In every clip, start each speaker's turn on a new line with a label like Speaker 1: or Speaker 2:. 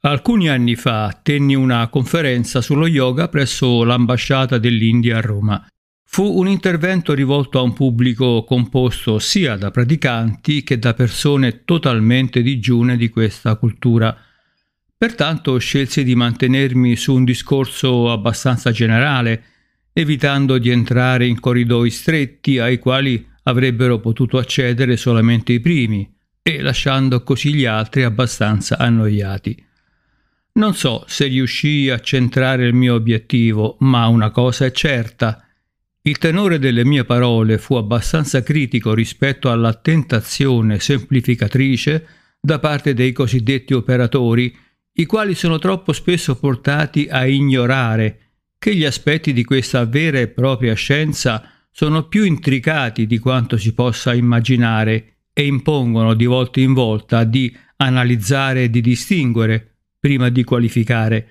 Speaker 1: Alcuni anni fa tenni una conferenza sullo yoga presso l'ambasciata dell'India a Roma. Fu un intervento rivolto a un pubblico composto sia da praticanti che da persone totalmente digiune di questa cultura. Pertanto scelsi di mantenermi su un discorso abbastanza generale, evitando di entrare in corridoi stretti ai quali avrebbero potuto accedere solamente i primi e lasciando così gli altri abbastanza annoiati. Non so se riuscii a centrare il mio obiettivo, ma una cosa è certa. Il tenore delle mie parole fu abbastanza critico rispetto alla tentazione semplificatrice da parte dei cosiddetti operatori, i quali sono troppo spesso portati a ignorare che gli aspetti di questa vera e propria scienza sono più intricati di quanto si possa immaginare e impongono di volta in volta di analizzare e di distinguere prima di qualificare.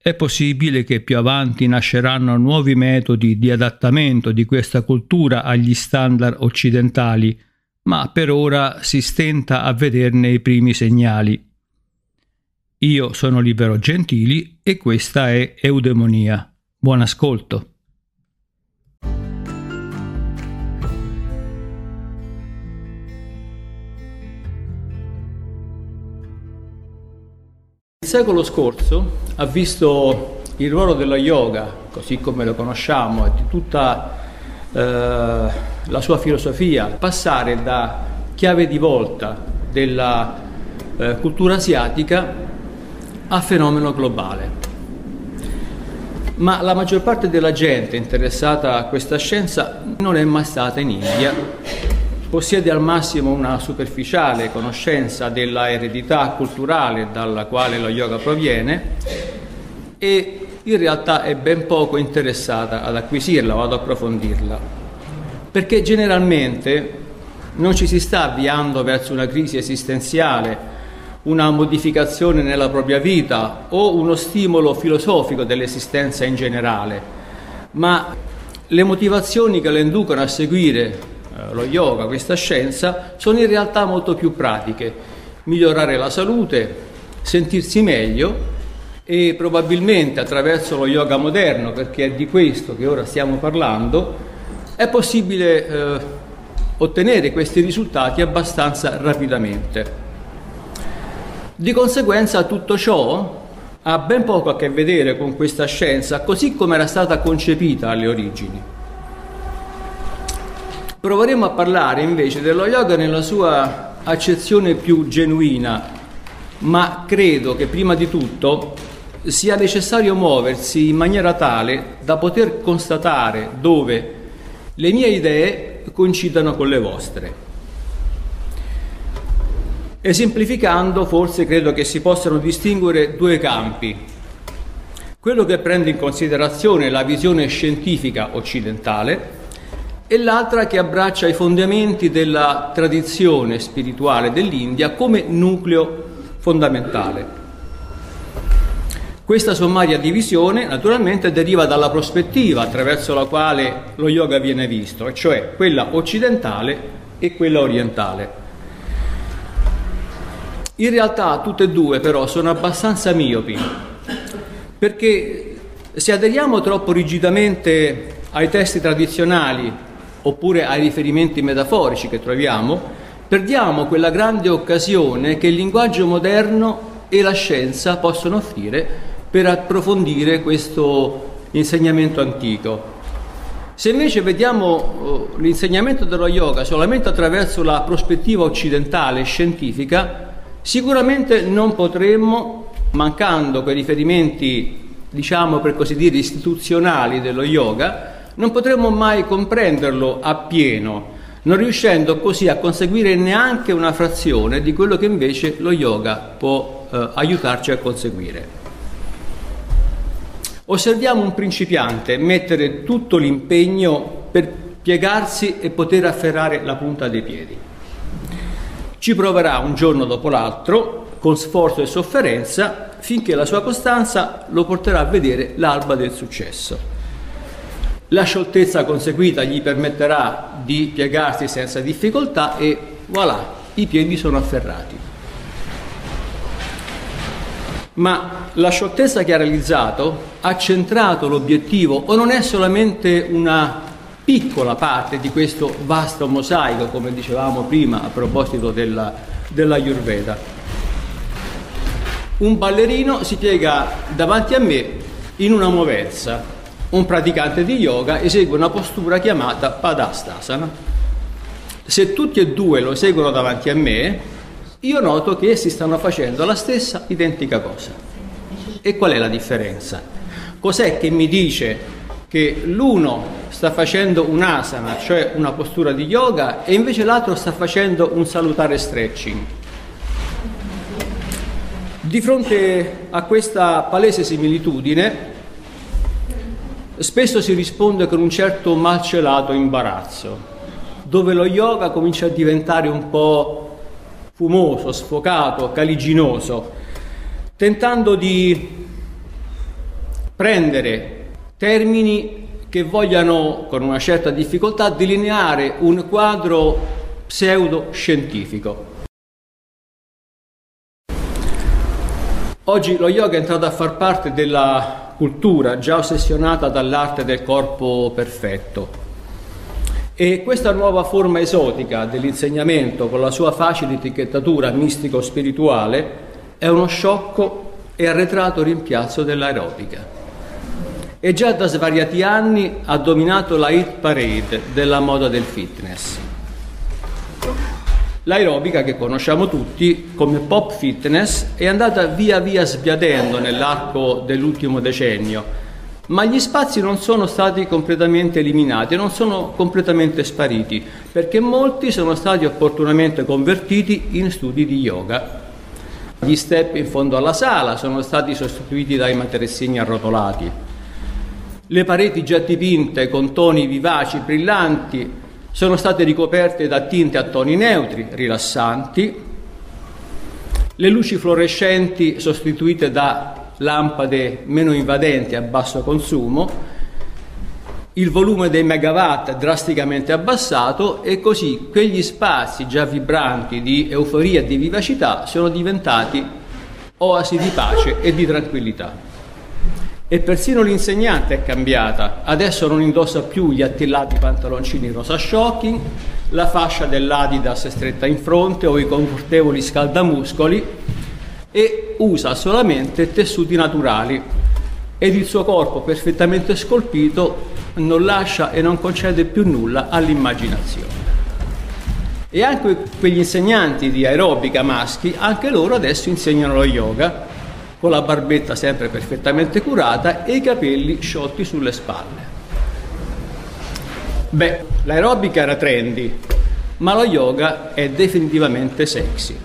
Speaker 1: È possibile che più avanti nasceranno nuovi metodi di adattamento di questa cultura agli standard occidentali, ma per ora si stenta a vederne i primi segnali. Io sono Libero Gentili e questa è Eudemonia. Buon ascolto. Il secolo scorso ha visto il ruolo dello yoga, così come lo conosciamo, e di tutta eh, la sua filosofia, passare da chiave di volta della eh, cultura asiatica a fenomeno globale. Ma la maggior parte della gente interessata a questa scienza non è mai stata in India possiede al massimo una superficiale conoscenza della eredità culturale dalla quale lo yoga proviene e in realtà è ben poco interessata ad acquisirla o ad approfondirla, perché generalmente non ci si sta avviando verso una crisi esistenziale, una modificazione nella propria vita o uno stimolo filosofico dell'esistenza in generale, ma le motivazioni che le inducono a seguire lo yoga, questa scienza, sono in realtà molto più pratiche. Migliorare la salute, sentirsi meglio e probabilmente attraverso lo yoga moderno, perché è di questo che ora stiamo parlando, è possibile eh, ottenere questi risultati abbastanza rapidamente. Di conseguenza tutto ciò ha ben poco a che vedere con questa scienza così come era stata concepita alle origini. Proveremo a parlare invece dello yoga nella sua accezione più genuina, ma credo che prima di tutto sia necessario muoversi in maniera tale da poter constatare dove le mie idee coincidano con le vostre. Esemplificando, forse credo che si possano distinguere due campi. Quello che prende in considerazione la visione scientifica occidentale e l'altra che abbraccia i fondamenti della tradizione spirituale dell'India come nucleo fondamentale. Questa sommaria divisione naturalmente deriva dalla prospettiva attraverso la quale lo yoga viene visto, e cioè quella occidentale e quella orientale. In realtà tutte e due però sono abbastanza miopi, perché se aderiamo troppo rigidamente ai testi tradizionali oppure ai riferimenti metaforici che troviamo, perdiamo quella grande occasione che il linguaggio moderno e la scienza possono offrire per approfondire questo insegnamento antico. Se invece vediamo eh, l'insegnamento dello yoga solamente attraverso la prospettiva occidentale scientifica, sicuramente non potremmo, mancando quei riferimenti, diciamo per così dire, istituzionali dello yoga, non potremo mai comprenderlo appieno, non riuscendo così a conseguire neanche una frazione di quello che invece lo yoga può eh, aiutarci a conseguire. Osserviamo un principiante mettere tutto l'impegno per piegarsi e poter afferrare la punta dei piedi. Ci proverà un giorno dopo l'altro, con sforzo e sofferenza, finché la sua costanza lo porterà a vedere l'alba del successo. La scioltezza conseguita gli permetterà di piegarsi senza difficoltà e voilà, i piedi sono afferrati. ma la scioltezza che ha realizzato ha centrato l'obiettivo o non è solamente una piccola parte di questo vasto mosaico, come dicevamo prima a proposito della, Ayurveda. Un ballerino si piega davanti a me in una movenza, un praticante di yoga esegue una postura chiamata Padastasana. Se tutti e due lo eseguono davanti a me, io noto che essi stanno facendo la stessa identica cosa. E qual è la differenza? Cos'è che mi dice che l'uno sta facendo un'asana, cioè una postura di yoga, e invece l'altro sta facendo un salutare stretching? Di fronte a questa palese similitudine, spesso si risponde con un certo malcelato imbarazzo, dove lo yoga comincia a diventare un po' fumoso, sfocato, caliginoso, tentando di prendere termini che vogliano, con una certa difficoltà, delineare un quadro pseudoscientifico. Oggi lo yoga è entrato a far parte della cultura già ossessionata dall'arte del corpo perfetto, e questa nuova forma esotica dell'insegnamento, con la sua facile etichettatura mistico-spirituale, è uno sciocco e arretrato rimpiazzo dell'aerobica. E già da svariati anni ha dominato la hit parade della moda del fitness. L'aerobica, che conosciamo tutti come pop fitness, è andata via via sbiadendo nell'arco dell'ultimo decennio ma gli spazi non sono stati completamente eliminati, non sono completamente spariti, perché molti sono stati opportunamente convertiti in studi di yoga. Gli step in fondo alla sala sono stati sostituiti dai materassini arrotolati. Le pareti già dipinte con toni vivaci, brillanti, sono state ricoperte da tinte a toni neutri, rilassanti. Le luci fluorescenti sostituite da lampade meno invadenti a basso consumo, il volume dei megawatt drasticamente abbassato e così quegli spazi già vibranti di euforia e di vivacità sono diventati oasi di pace e di tranquillità. E persino l'insegnante è cambiata, adesso non indossa più gli attillati pantaloncini rosa shocking, la fascia dell'Adidas stretta in fronte o i confortevoli scaldamuscoli, e usa solamente tessuti naturali. Ed il suo corpo perfettamente scolpito non lascia e non concede più nulla all'immaginazione. E anche quegli insegnanti di aerobica maschi, anche loro adesso insegnano lo yoga, con la barbetta sempre perfettamente curata e i capelli sciolti sulle spalle. Beh, l'aerobica era trendy, ma lo yoga è definitivamente sexy.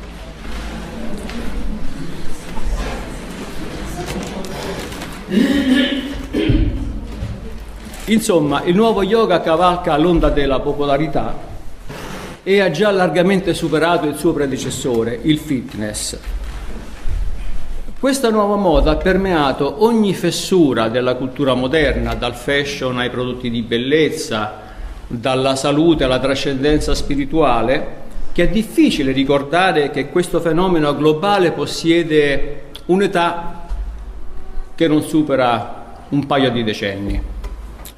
Speaker 1: Insomma, il nuovo yoga cavalca l'onda della popolarità e ha già largamente superato il suo predecessore, il fitness. Questa nuova moda ha permeato ogni fessura della cultura moderna, dal fashion ai prodotti di bellezza, dalla salute alla trascendenza spirituale, che è difficile ricordare che questo fenomeno globale possiede un'età che non supera un paio di decenni.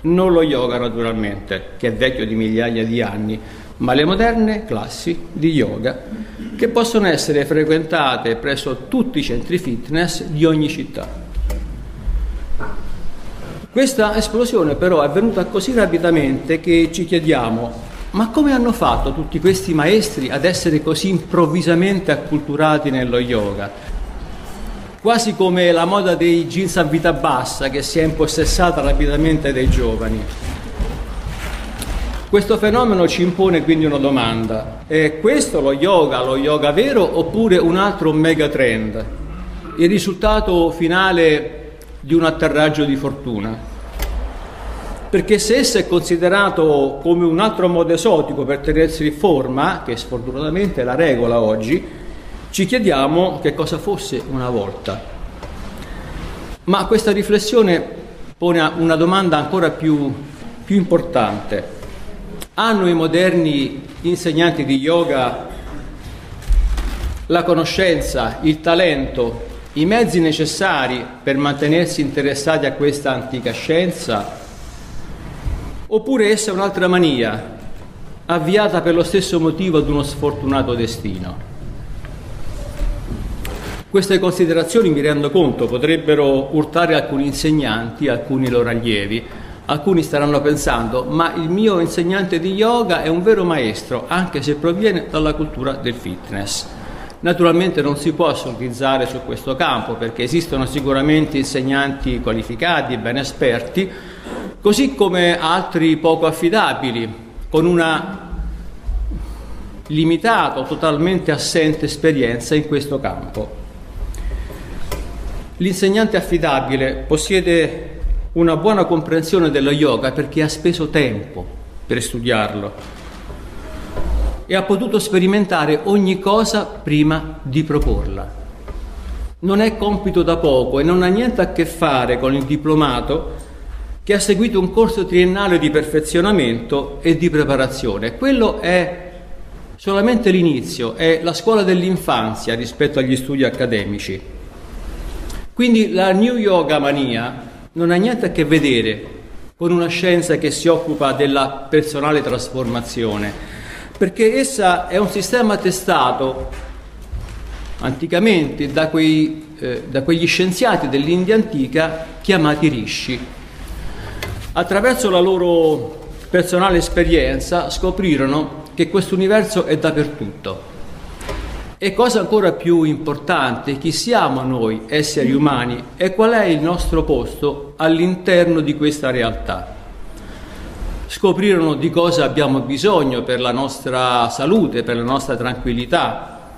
Speaker 1: Non lo yoga naturalmente, che è vecchio di migliaia di anni, ma le moderne classi di yoga che possono essere frequentate presso tutti i centri fitness di ogni città. Questa esplosione però è avvenuta così rapidamente che ci chiediamo ma come hanno fatto tutti questi maestri ad essere così improvvisamente acculturati nello yoga? quasi come la moda dei jeans a vita bassa che si è impossessata rapidamente dai giovani. Questo fenomeno ci impone quindi una domanda. È questo lo yoga, lo yoga vero oppure un altro mega trend? Il risultato finale di un atterraggio di fortuna? Perché se esso è considerato come un altro modo esotico per tenersi in forma, che sfortunatamente è la regola oggi, ci chiediamo che cosa fosse una volta. Ma questa riflessione pone una domanda ancora più, più importante. Hanno i moderni insegnanti di yoga la conoscenza, il talento i mezzi necessari per mantenersi interessati a questa antica scienza, oppure essa è un'altra mania, avviata per lo stesso motivo ad uno sfortunato destino. Queste considerazioni, mi rendo conto, potrebbero urtare alcuni insegnanti, alcuni loro allievi. Alcuni staranno pensando, ma il mio insegnante di yoga è un vero maestro, anche se proviene dalla cultura del fitness. Naturalmente non si può assolutizzare su questo campo perché esistono sicuramente insegnanti qualificati, ben esperti, così come altri poco affidabili, con una limitata o totalmente assente esperienza in questo campo. L'insegnante affidabile possiede una buona comprensione dello yoga perché ha speso tempo per studiarlo e ha potuto sperimentare ogni cosa prima di proporla. Non è compito da poco e non ha niente a che fare con il diplomato che ha seguito un corso triennale di perfezionamento e di preparazione. Quello è solamente l'inizio, è la scuola dell'infanzia rispetto agli studi accademici. Quindi la New Yoga Mania non ha niente a che vedere con una scienza che si occupa della personale trasformazione, perché essa è un sistema testato anticamente da, quei, eh, da quegli scienziati dell'India antica chiamati Rishi. Attraverso la loro personale esperienza scoprirono che questo universo è dappertutto e cosa ancora più importante, chi siamo noi esseri umani e qual è il nostro posto all'interno di questa realtà. Scoprirono di cosa abbiamo bisogno per la nostra salute, per la nostra tranquillità.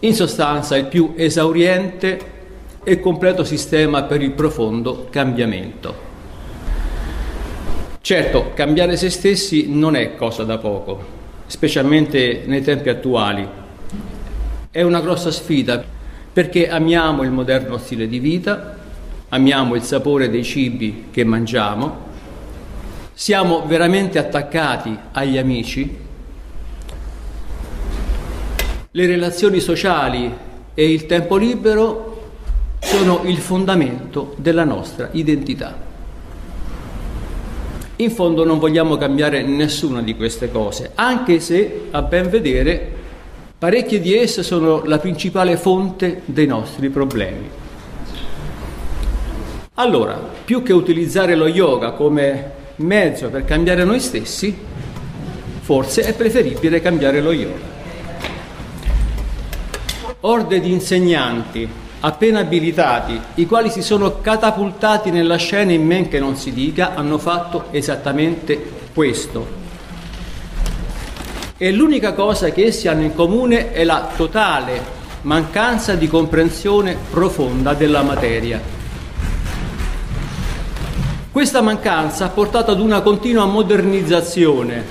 Speaker 1: In sostanza il più esauriente e completo sistema per il profondo cambiamento. Certo, cambiare se stessi non è cosa da poco, specialmente nei tempi attuali è una grossa sfida perché amiamo il moderno stile di vita, amiamo il sapore dei cibi che mangiamo, siamo veramente attaccati agli amici, le relazioni sociali e il tempo libero sono il fondamento della nostra identità. In fondo non vogliamo cambiare nessuna di queste cose, anche se a ben vedere Parecchie di esse sono la principale fonte dei nostri problemi. Allora, più che utilizzare lo yoga come mezzo per cambiare noi stessi, forse è preferibile cambiare lo yoga. Orde di insegnanti appena abilitati, i quali si sono catapultati nella scena in men che non si dica, hanno fatto esattamente questo, e l'unica cosa che essi hanno in comune è la totale mancanza di comprensione profonda della materia. Questa mancanza ha portato ad una continua modernizzazione,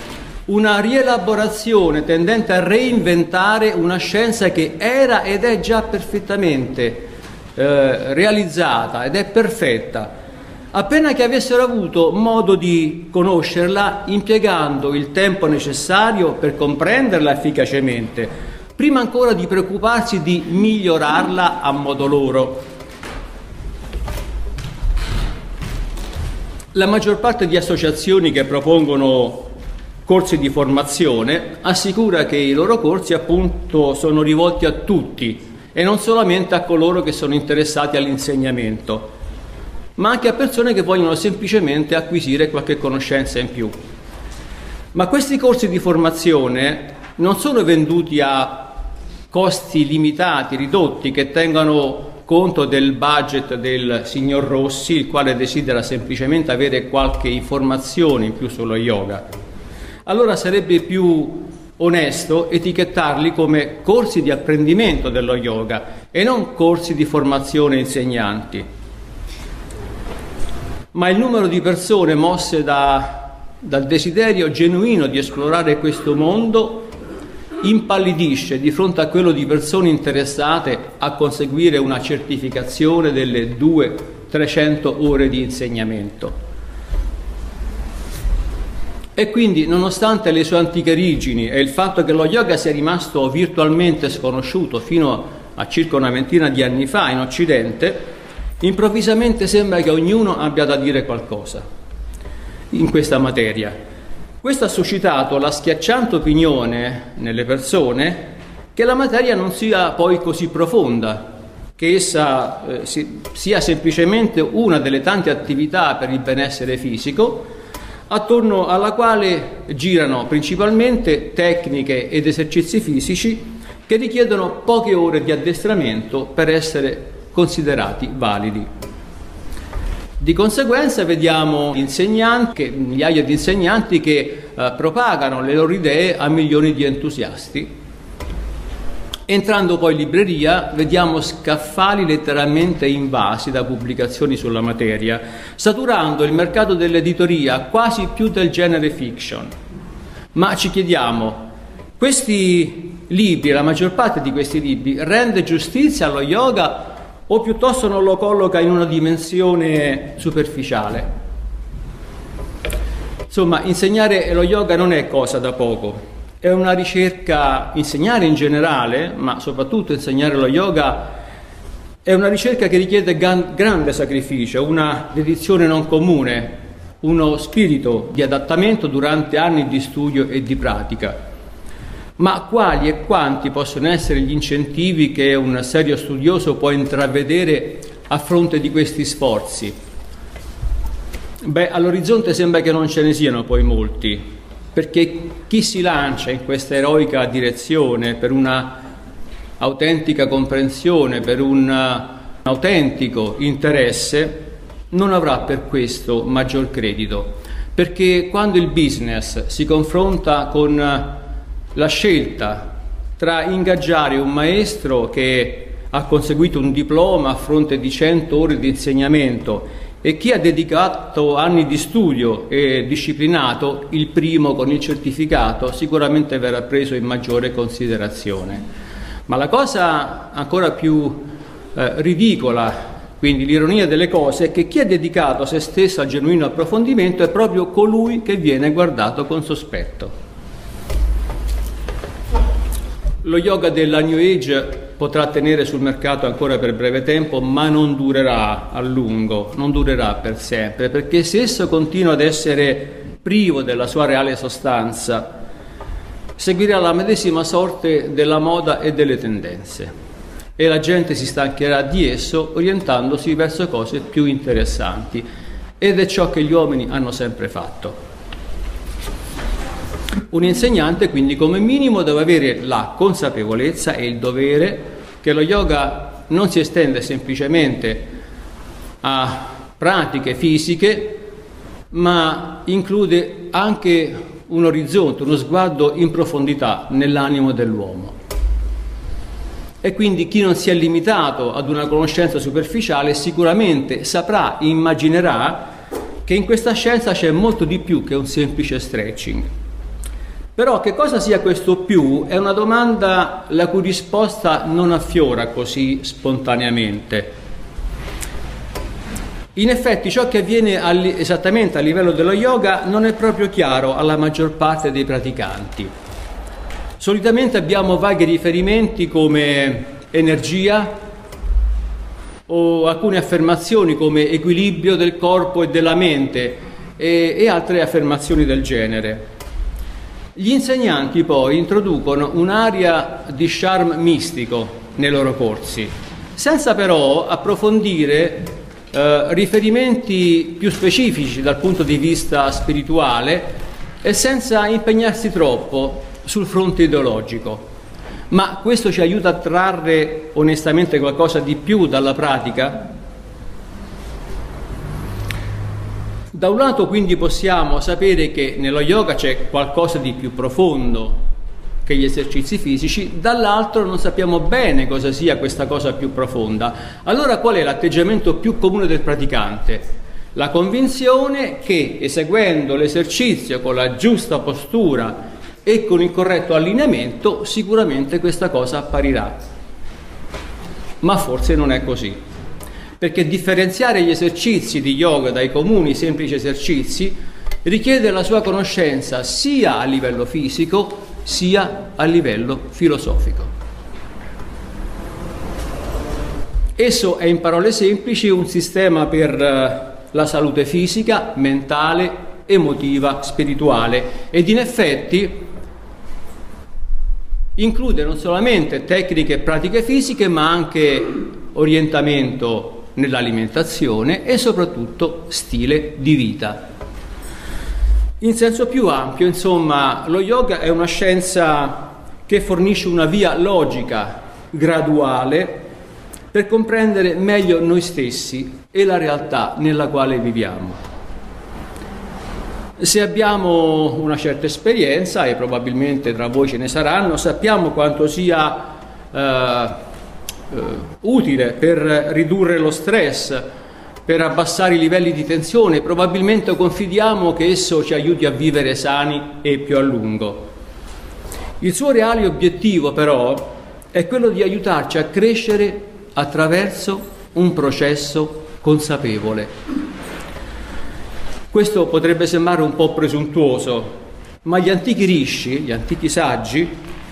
Speaker 1: una rielaborazione tendente a reinventare una scienza che era ed è già perfettamente eh, realizzata ed è perfetta, appena che avessero avuto modo di conoscerla impiegando il tempo necessario per comprenderla efficacemente, prima ancora di preoccuparsi di migliorarla a modo loro. La maggior parte di associazioni che propongono corsi di formazione assicura che i loro corsi appunto sono rivolti a tutti e non solamente a coloro che sono interessati all'insegnamento ma anche a persone che vogliono semplicemente acquisire qualche conoscenza in più. Ma questi corsi di formazione non sono venduti a costi limitati, ridotti, che tengano conto del budget del signor Rossi, il quale desidera semplicemente avere qualche informazione in più sullo yoga. Allora sarebbe più onesto etichettarli come corsi di apprendimento dello yoga e non corsi di formazione insegnanti ma il numero di persone mosse da, dal desiderio genuino di esplorare questo mondo impallidisce di fronte a quello di persone interessate a conseguire una certificazione delle 200-300 ore di insegnamento. E quindi, nonostante le sue antiche origini e il fatto che lo yoga sia rimasto virtualmente sconosciuto fino a circa una ventina di anni fa in Occidente, improvvisamente sembra che ognuno abbia da dire qualcosa in questa materia. Questo ha suscitato la schiacciante opinione nelle persone che la materia non sia poi così profonda, che essa eh, si, sia semplicemente una delle tante attività per il benessere fisico, attorno alla quale girano principalmente tecniche ed esercizi fisici che richiedono poche ore di addestramento per essere considerati validi. Di conseguenza vediamo insegnanti, migliaia di insegnanti che eh, propagano le loro idee a milioni di entusiasti. Entrando poi in libreria vediamo scaffali letteralmente invasi da pubblicazioni sulla materia, saturando il mercato dell'editoria quasi più del genere fiction. Ma ci chiediamo, questi libri, la maggior parte di questi libri, rende giustizia allo yoga o piuttosto non lo colloca in una dimensione superficiale. Insomma, insegnare lo yoga non è cosa da poco, è una ricerca, insegnare in generale, ma soprattutto insegnare lo yoga, è una ricerca che richiede gran, grande sacrificio, una dedizione non comune, uno spirito di adattamento durante anni di studio e di pratica. Ma quali e quanti possono essere gli incentivi che un serio studioso può intravedere a fronte di questi sforzi? Beh, all'orizzonte sembra che non ce ne siano poi molti, perché chi si lancia in questa eroica direzione per una autentica comprensione, per un autentico interesse, non avrà per questo maggior credito, perché quando il business si confronta con la scelta tra ingaggiare un maestro che ha conseguito un diploma a fronte di 100 ore di insegnamento e chi ha dedicato anni di studio e disciplinato, il primo con il certificato, sicuramente verrà preso in maggiore considerazione. Ma la cosa ancora più eh, ridicola, quindi l'ironia delle cose, è che chi ha dedicato se stesso al genuino approfondimento è proprio colui che viene guardato con sospetto. Lo yoga della New Age potrà tenere sul mercato ancora per breve tempo, ma non durerà a lungo, non durerà per sempre, perché se esso continua ad essere privo della sua reale sostanza, seguirà la medesima sorte della moda e delle tendenze e la gente si stancherà di esso orientandosi verso cose più interessanti ed è ciò che gli uomini hanno sempre fatto. Un insegnante quindi come minimo deve avere la consapevolezza e il dovere che lo yoga non si estende semplicemente a pratiche fisiche, ma include anche un orizzonte, uno sguardo in profondità nell'animo dell'uomo. E quindi chi non si è limitato ad una conoscenza superficiale sicuramente saprà, immaginerà che in questa scienza c'è molto di più che un semplice stretching. Però che cosa sia questo più è una domanda la cui risposta non affiora così spontaneamente. In effetti ciò che avviene esattamente a livello dello yoga non è proprio chiaro alla maggior parte dei praticanti. Solitamente abbiamo vaghi riferimenti come energia o alcune affermazioni come equilibrio del corpo e della mente e, e altre affermazioni del genere. Gli insegnanti poi introducono un'area di charme mistico nei loro corsi, senza però approfondire eh, riferimenti più specifici dal punto di vista spirituale e senza impegnarsi troppo sul fronte ideologico. Ma questo ci aiuta a trarre onestamente qualcosa di più dalla pratica? Da un lato quindi possiamo sapere che nello yoga c'è qualcosa di più profondo che gli esercizi fisici, dall'altro non sappiamo bene cosa sia questa cosa più profonda. Allora qual è l'atteggiamento più comune del praticante? La convinzione che eseguendo l'esercizio con la giusta postura e con il corretto allineamento sicuramente questa cosa apparirà. Ma forse non è così perché differenziare gli esercizi di yoga dai comuni semplici esercizi richiede la sua conoscenza sia a livello fisico sia a livello filosofico. Esso è in parole semplici un sistema per eh, la salute fisica, mentale, emotiva, spirituale ed in effetti include non solamente tecniche e pratiche fisiche ma anche orientamento nell'alimentazione e soprattutto stile di vita. In senso più ampio, insomma, lo yoga è una scienza che fornisce una via logica, graduale, per comprendere meglio noi stessi e la realtà nella quale viviamo. Se abbiamo una certa esperienza, e probabilmente tra voi ce ne saranno, sappiamo quanto sia eh, utile per ridurre lo stress, per abbassare i livelli di tensione, probabilmente confidiamo che esso ci aiuti a vivere sani e più a lungo. Il suo reale obiettivo però è quello di aiutarci a crescere attraverso un processo consapevole. Questo potrebbe sembrare un po' presuntuoso, ma gli antichi risci, gli antichi saggi,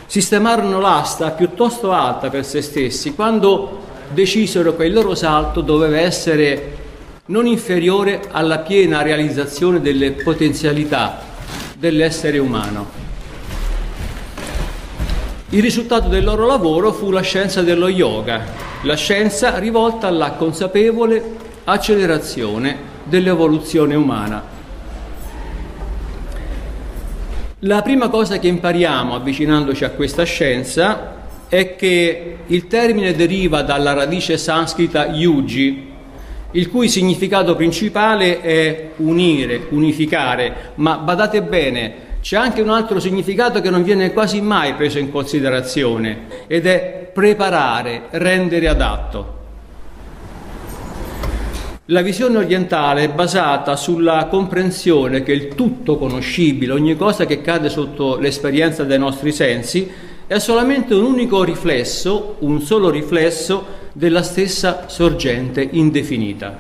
Speaker 1: sistemarono l'asta piuttosto alta per se stessi quando decisero che il loro salto doveva essere non inferiore alla piena realizzazione delle potenzialità dell'essere umano. Il risultato del loro lavoro fu la scienza dello yoga, la scienza rivolta alla consapevole accelerazione dell'evoluzione umana. La prima cosa che impariamo avvicinandoci a questa scienza è che il termine deriva dalla radice sanscrita yuji, il cui significato principale è unire, unificare, ma badate bene, c'è anche un altro significato che non viene quasi mai preso in considerazione ed è preparare, rendere adatto. La visione orientale è basata sulla comprensione che il tutto conoscibile, ogni cosa che cade sotto l'esperienza dei nostri sensi, è solamente un unico riflesso, un solo riflesso della stessa sorgente indefinita.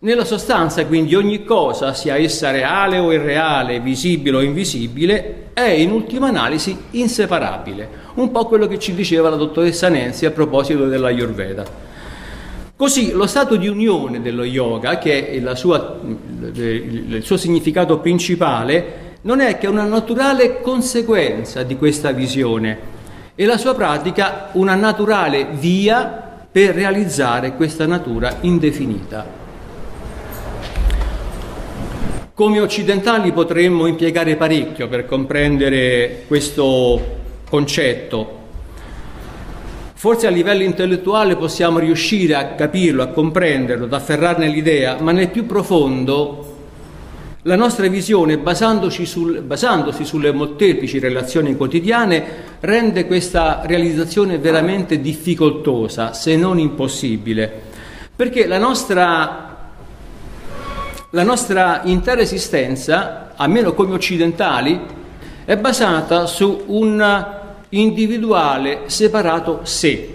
Speaker 1: Nella sostanza, quindi, ogni cosa, sia essa reale o irreale, visibile o invisibile, è in ultima analisi inseparabile. Un po' quello che ci diceva la dottoressa Nancy a proposito della Ayurveda. Così lo stato di unione dello yoga, che è sua, il suo significato principale, non è che una naturale conseguenza di questa visione e la sua pratica una naturale via per realizzare questa natura indefinita. Come occidentali potremmo impiegare parecchio per comprendere questo concetto. Forse a livello intellettuale possiamo riuscire a capirlo, a comprenderlo, ad afferrarne l'idea, ma nel più profondo la nostra visione, sul, basandosi sulle molteplici relazioni quotidiane, rende questa realizzazione veramente difficoltosa, se non impossibile, perché la nostra la nostra intera esistenza, almeno come occidentali, è basata su un individuale separato sé.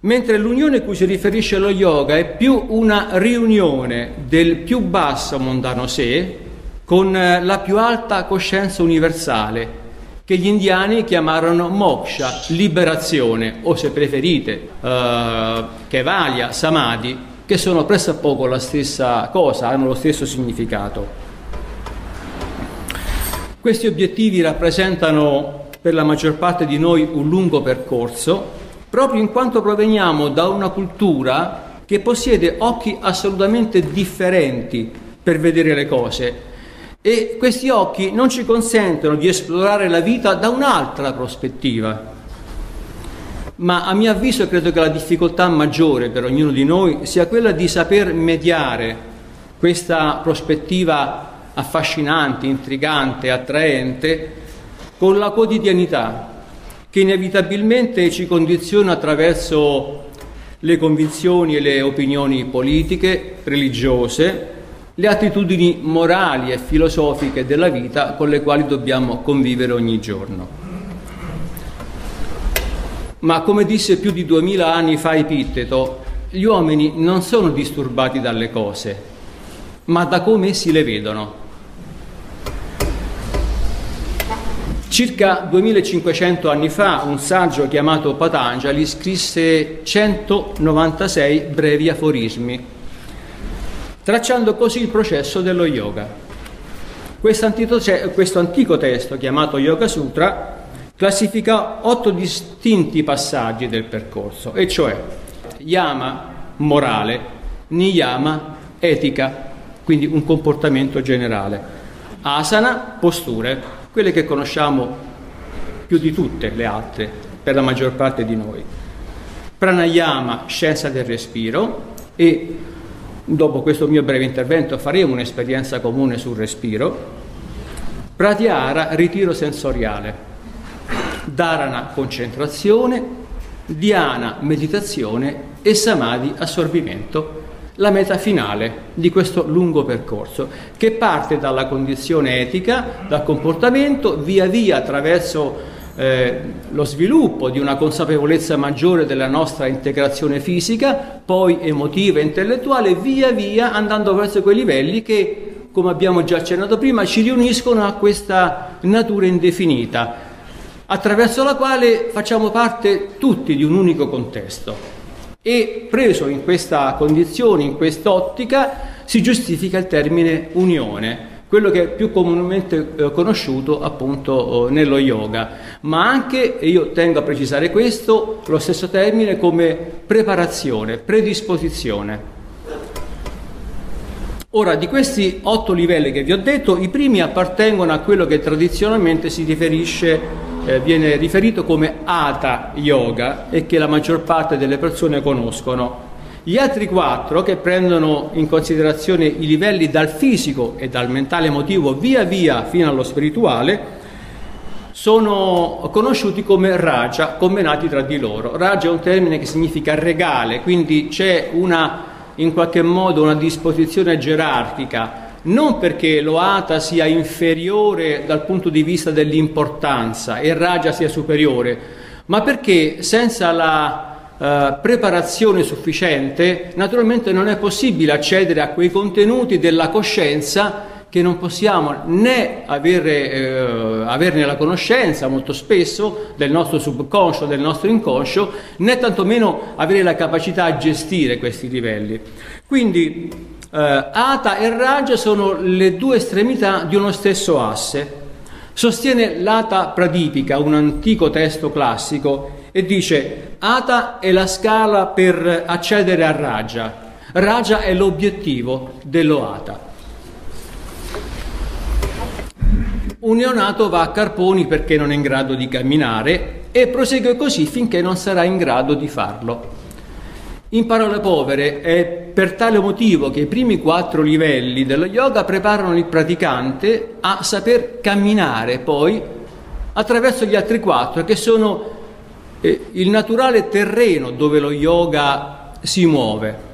Speaker 1: Mentre l'unione a cui si riferisce lo yoga è più una riunione del più basso mondano sé con la più alta coscienza universale, che gli indiani chiamarono moksha, liberazione, o se preferite, uh, kevalia, samadhi, che sono pressappoco la stessa cosa, hanno lo stesso significato. Questi obiettivi rappresentano per la maggior parte di noi un lungo percorso, proprio in quanto proveniamo da una cultura che possiede occhi assolutamente differenti per vedere le cose. E questi occhi non ci consentono di esplorare la vita da un'altra prospettiva. Ma a mio avviso credo che la difficoltà maggiore per ognuno di noi sia quella di saper mediare questa prospettiva affascinante, intrigante, attraente con la quotidianità che inevitabilmente ci condiziona attraverso le convinzioni e le opinioni politiche, religiose, le attitudini morali e filosofiche della vita con le quali dobbiamo convivere ogni giorno. Ma come disse più di duemila anni fa Epitteto, gli uomini non sono disturbati dalle cose, ma da come essi le vedono. Circa 2500 anni fa un saggio chiamato Patanjali scrisse 196 brevi aforismi, tracciando così il processo dello yoga. Questo antico, testo, chiamato Yoga Sutra, classifica otto distinti passaggi del percorso, e cioè yama, morale, niyama, etica, quindi un comportamento generale, asana, posture, quelle che conosciamo più di tutte le altre, per la maggior parte di noi. Pranayama, scienza del respiro, e dopo questo mio breve intervento faremo un'esperienza comune sul respiro. Pratyahara, ritiro sensoriale. Dharana, concentrazione. Dhyana, meditazione. E Samadhi, assorbimento la meta finale di questo lungo percorso, che parte dalla condizione etica, dal comportamento, via via attraverso eh, lo sviluppo di una consapevolezza maggiore della nostra integrazione fisica, poi emotiva e intellettuale, via via andando verso quei livelli che, come abbiamo già accennato prima, ci riuniscono a questa natura indefinita, attraverso la quale facciamo parte tutti di un unico contesto e preso in questa condizione, in quest'ottica, si giustifica il termine unione, quello che è più comunemente eh, conosciuto appunto eh, nello yoga, ma anche, e io tengo a precisare questo, lo stesso termine come preparazione, predisposizione. Ora, di questi otto livelli che vi ho detto, i primi appartengono a quello che tradizionalmente si riferisce eh, viene riferito come Hatha Yoga e che la maggior parte delle persone conoscono. Gli altri quattro, che prendono in considerazione i livelli dal fisico e dal mentale emotivo via via fino allo spirituale, sono conosciuti come Raja, combinati tra di loro. Raja è un termine che significa regale, quindi c'è una, in qualche modo una disposizione gerarchica non perché l'Oata sia inferiore dal punto di vista dell'importanza e Raja sia superiore, ma perché senza la uh, preparazione sufficiente naturalmente non è possibile accedere a quei contenuti della coscienza che non possiamo né avere, eh, averne la conoscenza molto spesso del nostro subconscio, del nostro inconscio, né tantomeno avere la capacità di gestire questi livelli. Quindi eh, Ata e Raja sono le due estremità di uno stesso asse. Sostiene l'Ata Pradipica, un antico testo classico, e dice Ata è la scala per accedere a Raja. Raja è l'obiettivo dell'Oata. Un neonato va a Carponi perché non è in grado di camminare e prosegue così finché non sarà in grado di farlo. In parole povere, è per tale motivo che i primi quattro livelli dello yoga preparano il praticante a saper camminare poi attraverso gli altri quattro, che sono eh, il naturale terreno dove lo yoga si muove.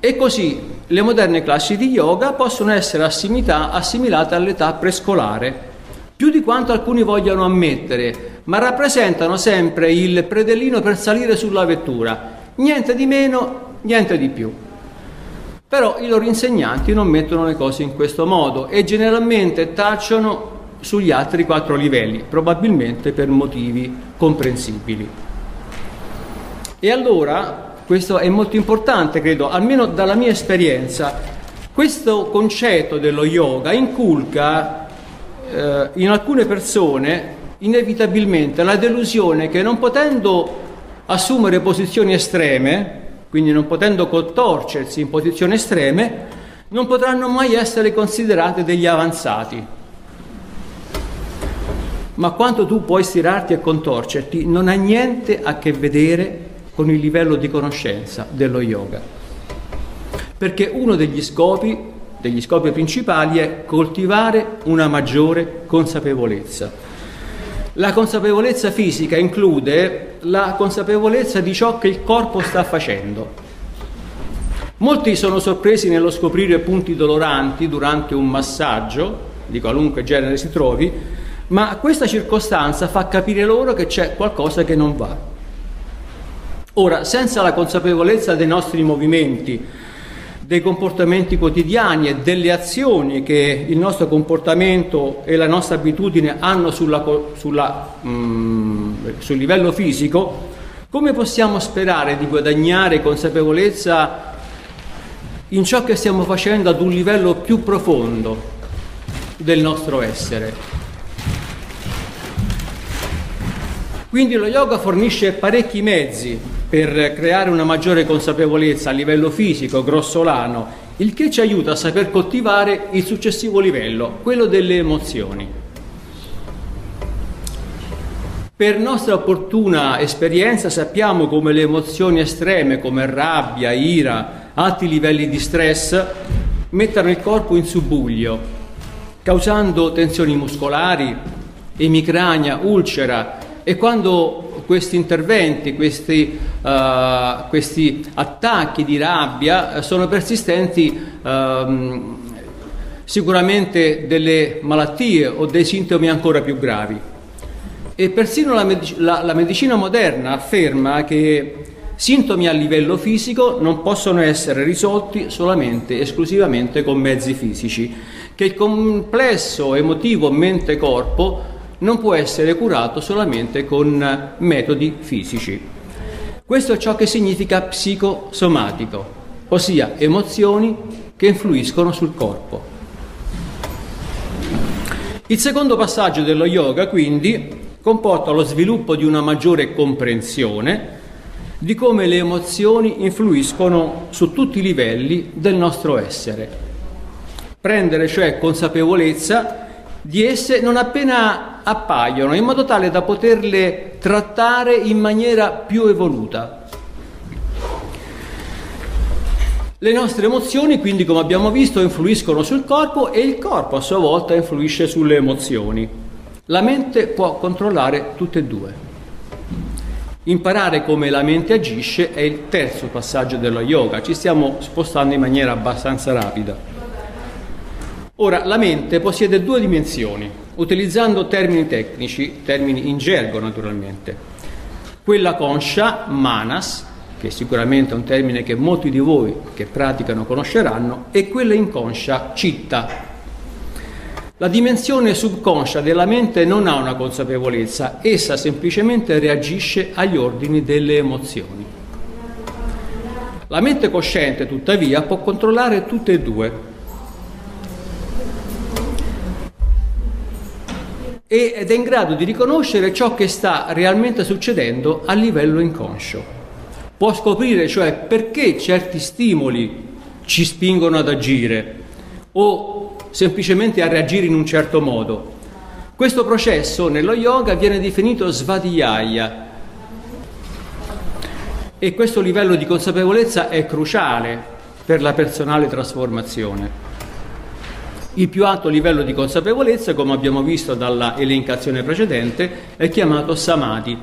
Speaker 1: E così le moderne classi di yoga possono essere assimilate all'età prescolare, più di quanto alcuni vogliano ammettere, ma rappresentano sempre il predellino per salire sulla vettura, niente di meno, niente di più. Però i loro insegnanti non mettono le cose in questo modo e generalmente tacciono sugli altri quattro livelli, probabilmente per motivi comprensibili. E allora, questo è molto importante, credo, almeno dalla mia esperienza, questo concetto dello yoga inculca eh, in alcune persone inevitabilmente la delusione che non potendo assumere posizioni estreme, quindi non potendo contorcersi in posizioni estreme, non potranno mai essere considerate degli avanzati. Ma quanto tu puoi stirarti e contorcerti non ha niente a che vedere con il livello di conoscenza dello yoga. Perché uno degli scopi, degli scopi principali è coltivare una maggiore consapevolezza. La consapevolezza fisica include la consapevolezza di ciò che il corpo sta facendo. Molti sono sorpresi nello scoprire punti doloranti durante un massaggio, di qualunque genere si trovi, ma questa circostanza fa capire loro che c'è qualcosa che non va. Ora, senza la consapevolezza dei nostri movimenti, dei comportamenti quotidiani e delle azioni che il nostro comportamento e la nostra abitudine hanno sulla, sulla, mm, sul livello fisico, come possiamo sperare di guadagnare consapevolezza in ciò che stiamo facendo ad un livello più profondo del nostro essere? Quindi lo yoga fornisce parecchi mezzi per creare una maggiore consapevolezza a livello fisico, grossolano, il che ci aiuta a saper coltivare il successivo livello, quello delle emozioni. Per nostra opportuna esperienza sappiamo come le emozioni estreme come rabbia, ira, alti livelli di stress mettano il corpo in subbuglio, causando tensioni muscolari, emicrania, ulcera, e quando questi interventi, questi, uh, questi attacchi di rabbia eh, sono persistenti, uh, sicuramente delle malattie o dei sintomi ancora più gravi. E persino la, medic- la, la medicina moderna afferma che sintomi a livello fisico non possono essere risolti solamente, esclusivamente con mezzi fisici, che il complesso emotivo mente-corpo non può essere curato solamente con metodi fisici. Questo è ciò che significa psicosomatico, ossia emozioni che influiscono sul corpo. Il secondo passaggio dello yoga, quindi, comporta lo sviluppo di una maggiore comprensione di come le emozioni influiscono su tutti i livelli del nostro essere. Prendere cioè consapevolezza di esse non appena appaiono, in modo tale da poterle trattare in maniera più evoluta. Le nostre emozioni, quindi, come abbiamo visto, influiscono sul corpo e il corpo a sua volta influisce sulle emozioni. La mente può controllare tutte e due. Imparare come la mente agisce è il terzo passaggio dello yoga, ci stiamo spostando in maniera abbastanza rapida. Ora, la mente possiede due dimensioni, utilizzando termini tecnici, termini in gergo naturalmente. Quella conscia, manas, che sicuramente è un termine che molti di voi che praticano conosceranno, e quella inconscia, citta. La dimensione subconscia della mente non ha una consapevolezza, essa semplicemente reagisce agli ordini delle emozioni. La mente cosciente, tuttavia, può controllare tutte e due, ed è in grado di riconoscere ciò che sta realmente succedendo a livello inconscio. Può scoprire cioè perché certi stimoli ci spingono ad agire o semplicemente a reagire in un certo modo. Questo processo nello yoga viene definito svadhyaya e questo livello di consapevolezza è cruciale per la personale trasformazione. Il più alto livello di consapevolezza, come abbiamo visto dalla elencazione precedente, è chiamato samadhi.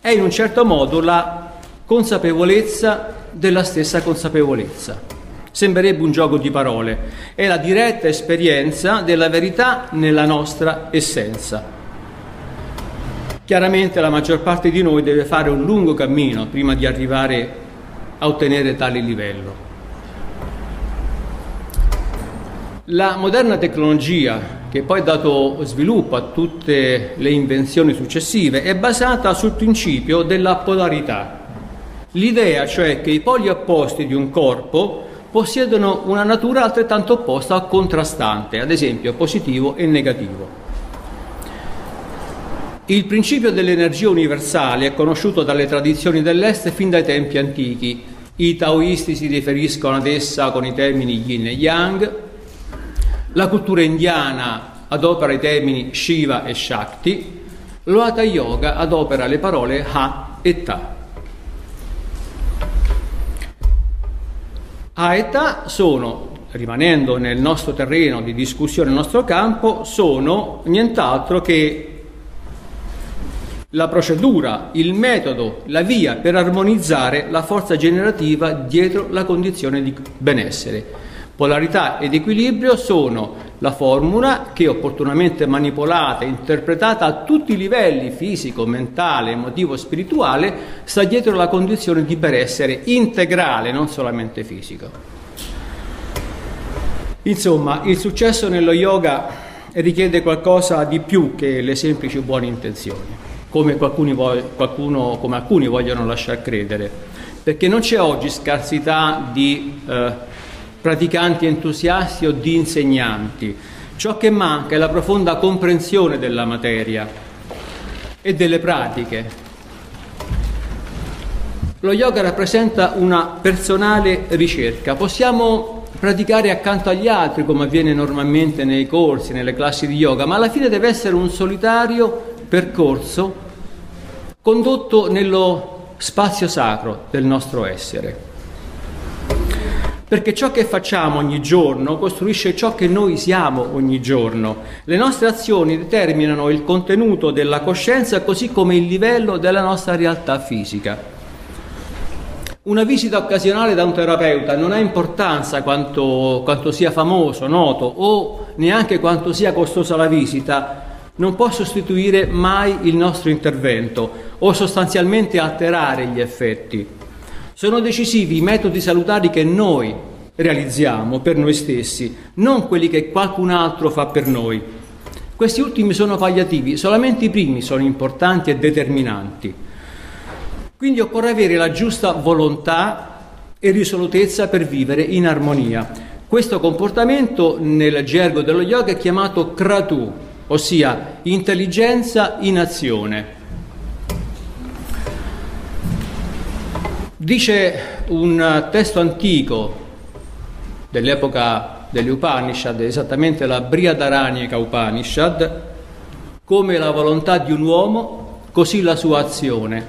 Speaker 1: È in un certo modo la consapevolezza della stessa consapevolezza. Sembrerebbe un gioco di parole, è la diretta esperienza della verità nella nostra essenza. Chiaramente la maggior parte di noi deve fare un lungo cammino prima di arrivare a ottenere tale livello. La moderna tecnologia, che poi ha dato sviluppo a tutte le invenzioni successive, è basata sul principio della polarità. L'idea cioè che i poli opposti di un corpo possiedono una natura altrettanto opposta o contrastante, ad esempio positivo e negativo. Il principio dell'energia universale è conosciuto dalle tradizioni dell'Est fin dai tempi antichi. I taoisti si riferiscono ad essa con i termini yin e yang, la cultura indiana adopera i termini Shiva e Shakti, lo Hatha Yoga adopera le parole Ha e Ta. Ha e Ta sono, rimanendo nel nostro terreno di discussione, nel nostro campo, sono nient'altro che la procedura, il metodo, la via per armonizzare la forza generativa dietro la condizione di benessere. Polarità ed equilibrio sono la formula che opportunamente manipolata, interpretata a tutti i livelli, fisico, mentale, emotivo, spirituale, sta dietro la condizione di benessere integrale, non solamente fisico. Insomma, il successo nello yoga richiede qualcosa di più che le semplici buone intenzioni, come, qualcuno, come alcuni vogliono lasciar credere, perché non c'è oggi scarsità di eh, praticanti entusiasti o di insegnanti. Ciò che manca è la profonda comprensione della materia e delle pratiche. Lo yoga rappresenta una personale ricerca. Possiamo praticare accanto agli altri come avviene normalmente nei corsi, nelle classi di yoga, ma alla fine deve essere un solitario percorso condotto nello spazio sacro del nostro essere. Perché ciò che facciamo ogni giorno costruisce ciò che noi siamo ogni giorno. Le nostre azioni determinano il contenuto della coscienza così come il livello della nostra realtà fisica. Una visita occasionale da un terapeuta non ha importanza quanto, quanto, sia famoso, noto o neanche quanto sia costosa la visita, non può sostituire mai il nostro intervento o sostanzialmente alterare gli effetti. Sono decisivi i metodi salutari che noi realizziamo per noi stessi, non quelli che qualcun altro fa per noi. Questi ultimi sono palliativi, solamente i primi sono importanti e determinanti. Quindi occorre avere la giusta volontà e risolutezza per vivere in armonia. Questo comportamento nel gergo dello yoga è chiamato kratu, ossia intelligenza in azione. Dice un testo antico dell'epoca degli Upanishad, esattamente la Brihadaranyaka Upanishad, come la volontà di un uomo, così la sua azione.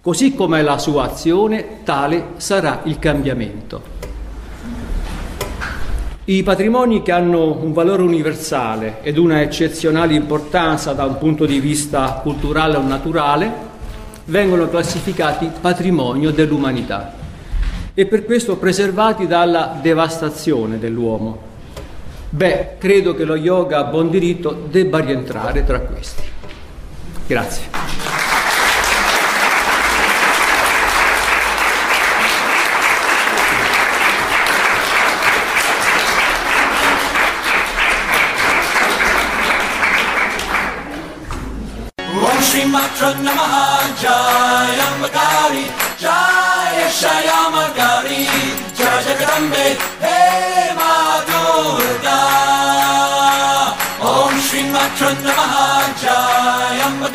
Speaker 1: Così come la sua azione, tale sarà il cambiamento. I patrimoni che hanno un valore universale ed una eccezionale importanza da un punto di vista culturale o naturale vengono classificati patrimonio dell'umanità e per questo preservati dalla devastazione dell'uomo. Beh, credo che lo yoga a buon diritto debba rientrare tra questi. Grazie.
Speaker 2: नमः जायम्बकारी जाय शयामकारी जय जगदम्बे। हे मा दुर्गा। ॐ श्रीमात्र नमः। जायम्बकारी